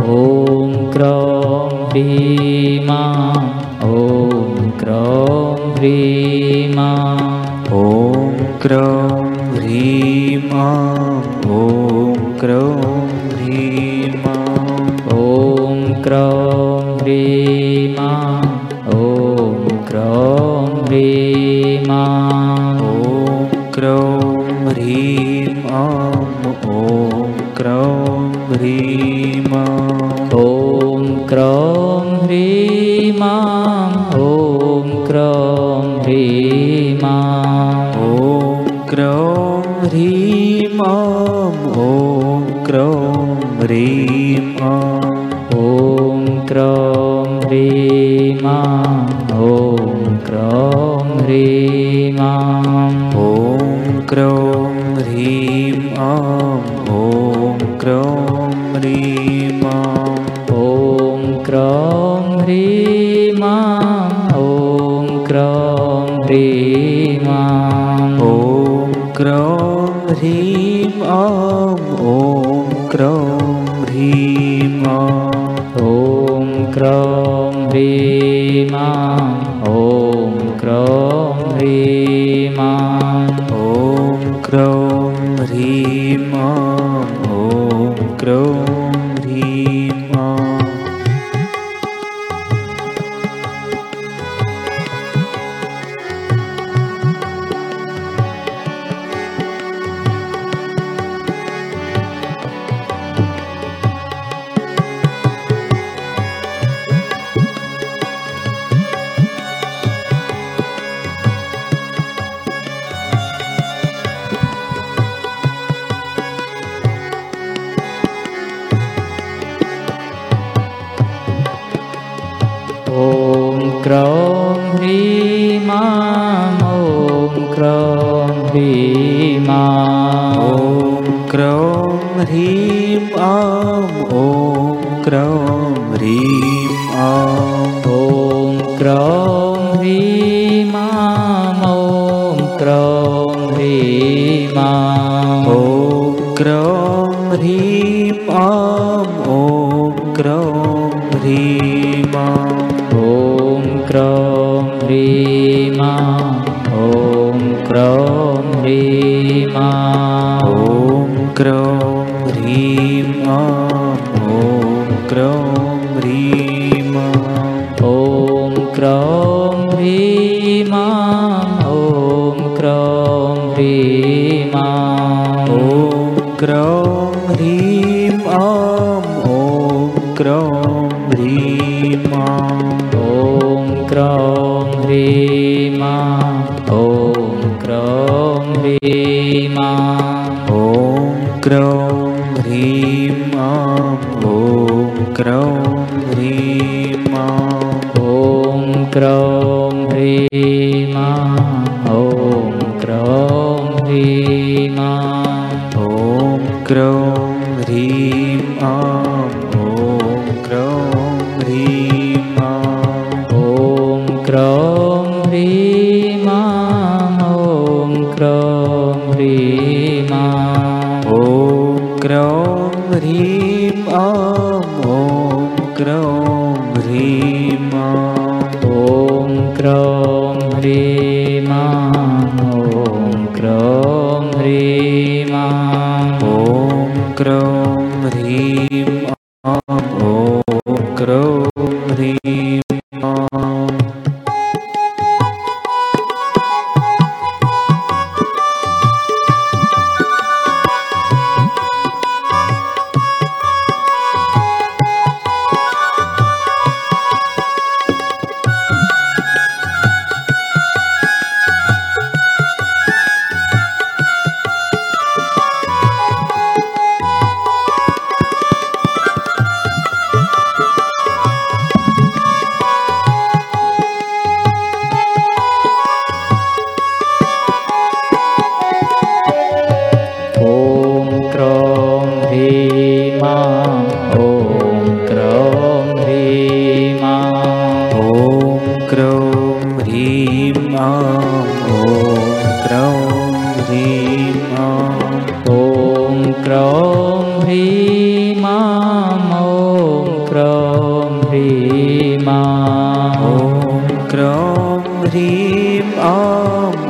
ॐ क्रौं ह्रीमा ॐ क्रौं ह्रीमा ॐ क्रौं ह्रीमा ॐ क्रौं ह्रीमा ॐ क्रौं ह्रीमा ॐ क्रौं ह्रीमा ह्रीमा ॐ क्रौं ह्रीमा। ॐ क्रौं ह्रीं ॐ क्रौं ह्रीं ॐ क्रौं ह्रीमा ॐ क्रौं ह्रीमा। ॐ क्रौं ह्रीं क्रौं ह्रीमा ॐ क्रौं ह्रीं ॐ क्रौं ह्रीं ॐ क्रौं ह्रीमा ॐ क्रौं ह्रीमा ॐ क्रौं ह्रीं ॐ क्रौं ह्रीं ॐ क्रौं ह्रीमा क्रौं ह्रीं ॐ क्रौं ह्रीं ॐ क्रौं ह्रीमा ॐ क्रौं ह्रीमा। ॐ क्रौं ह्रीं ॐ क्रौं क्रौं ह्रीं ॐ क्रौं ह्रीं ॐ क्रौं ह्रीमा क्रौं ह्रीं ॐ क्रौं ह्रीमा। ॐ क्रौं ह्रीमा। ॐ क्रौं ह्रीं ॐ क्रौं ह्रीं आं ॐ क्रौं ह्रीं ह्रीमा ॐ क्र हीम ॐ क्र हीमा ॐ क्रौं ह्रीं हृि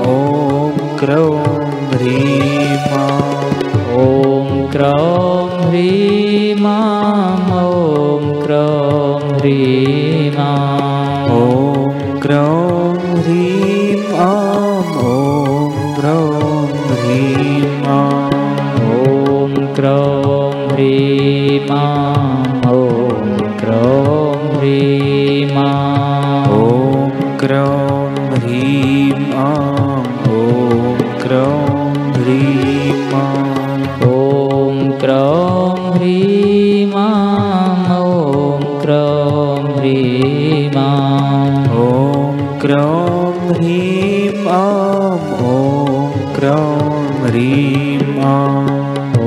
ह्रीं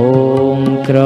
ॐ क्र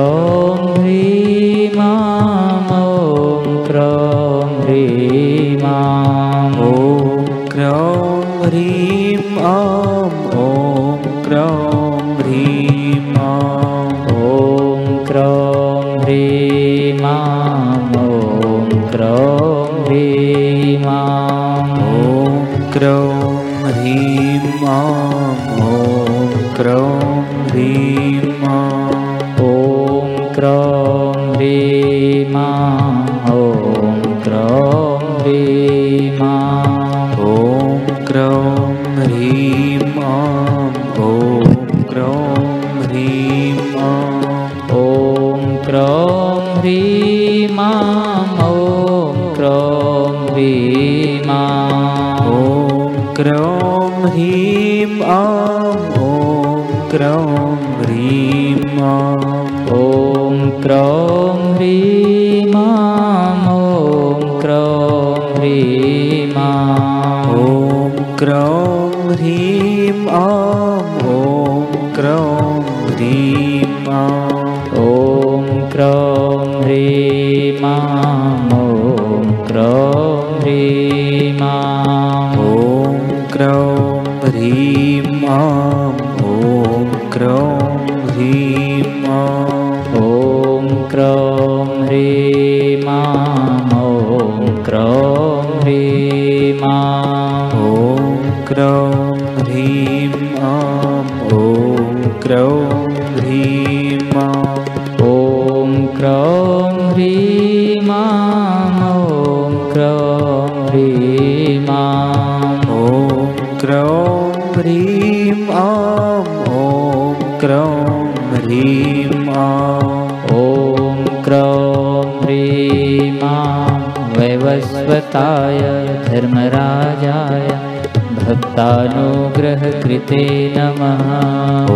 क्रों क्रीमा ॐ क्रों ह्रीमा ॐ क्र हीम् ॐ क्रों क्रीम् ॐ क्रों ह्रीं ेमा क्रेमा ॐ क्र ह्रीं ॐ क्र ह्रीं ॐ क्रेमाो क्रेमाो क्र स्वताय धर्मराजाय भक्तानुग्रहकृते नमः। ॐ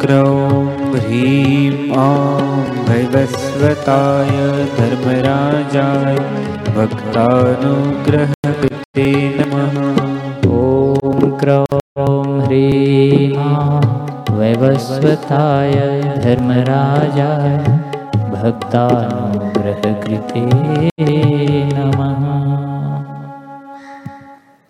क्रौं ह्रीं ॐ भैवस्वताय धर्मराजाय भक्तानुग्रहकृते नमः। ॐ क्रौं ह्रीं वैवस्वताय धर्मराजाय भक्तानु गृहगृत्यये नमः।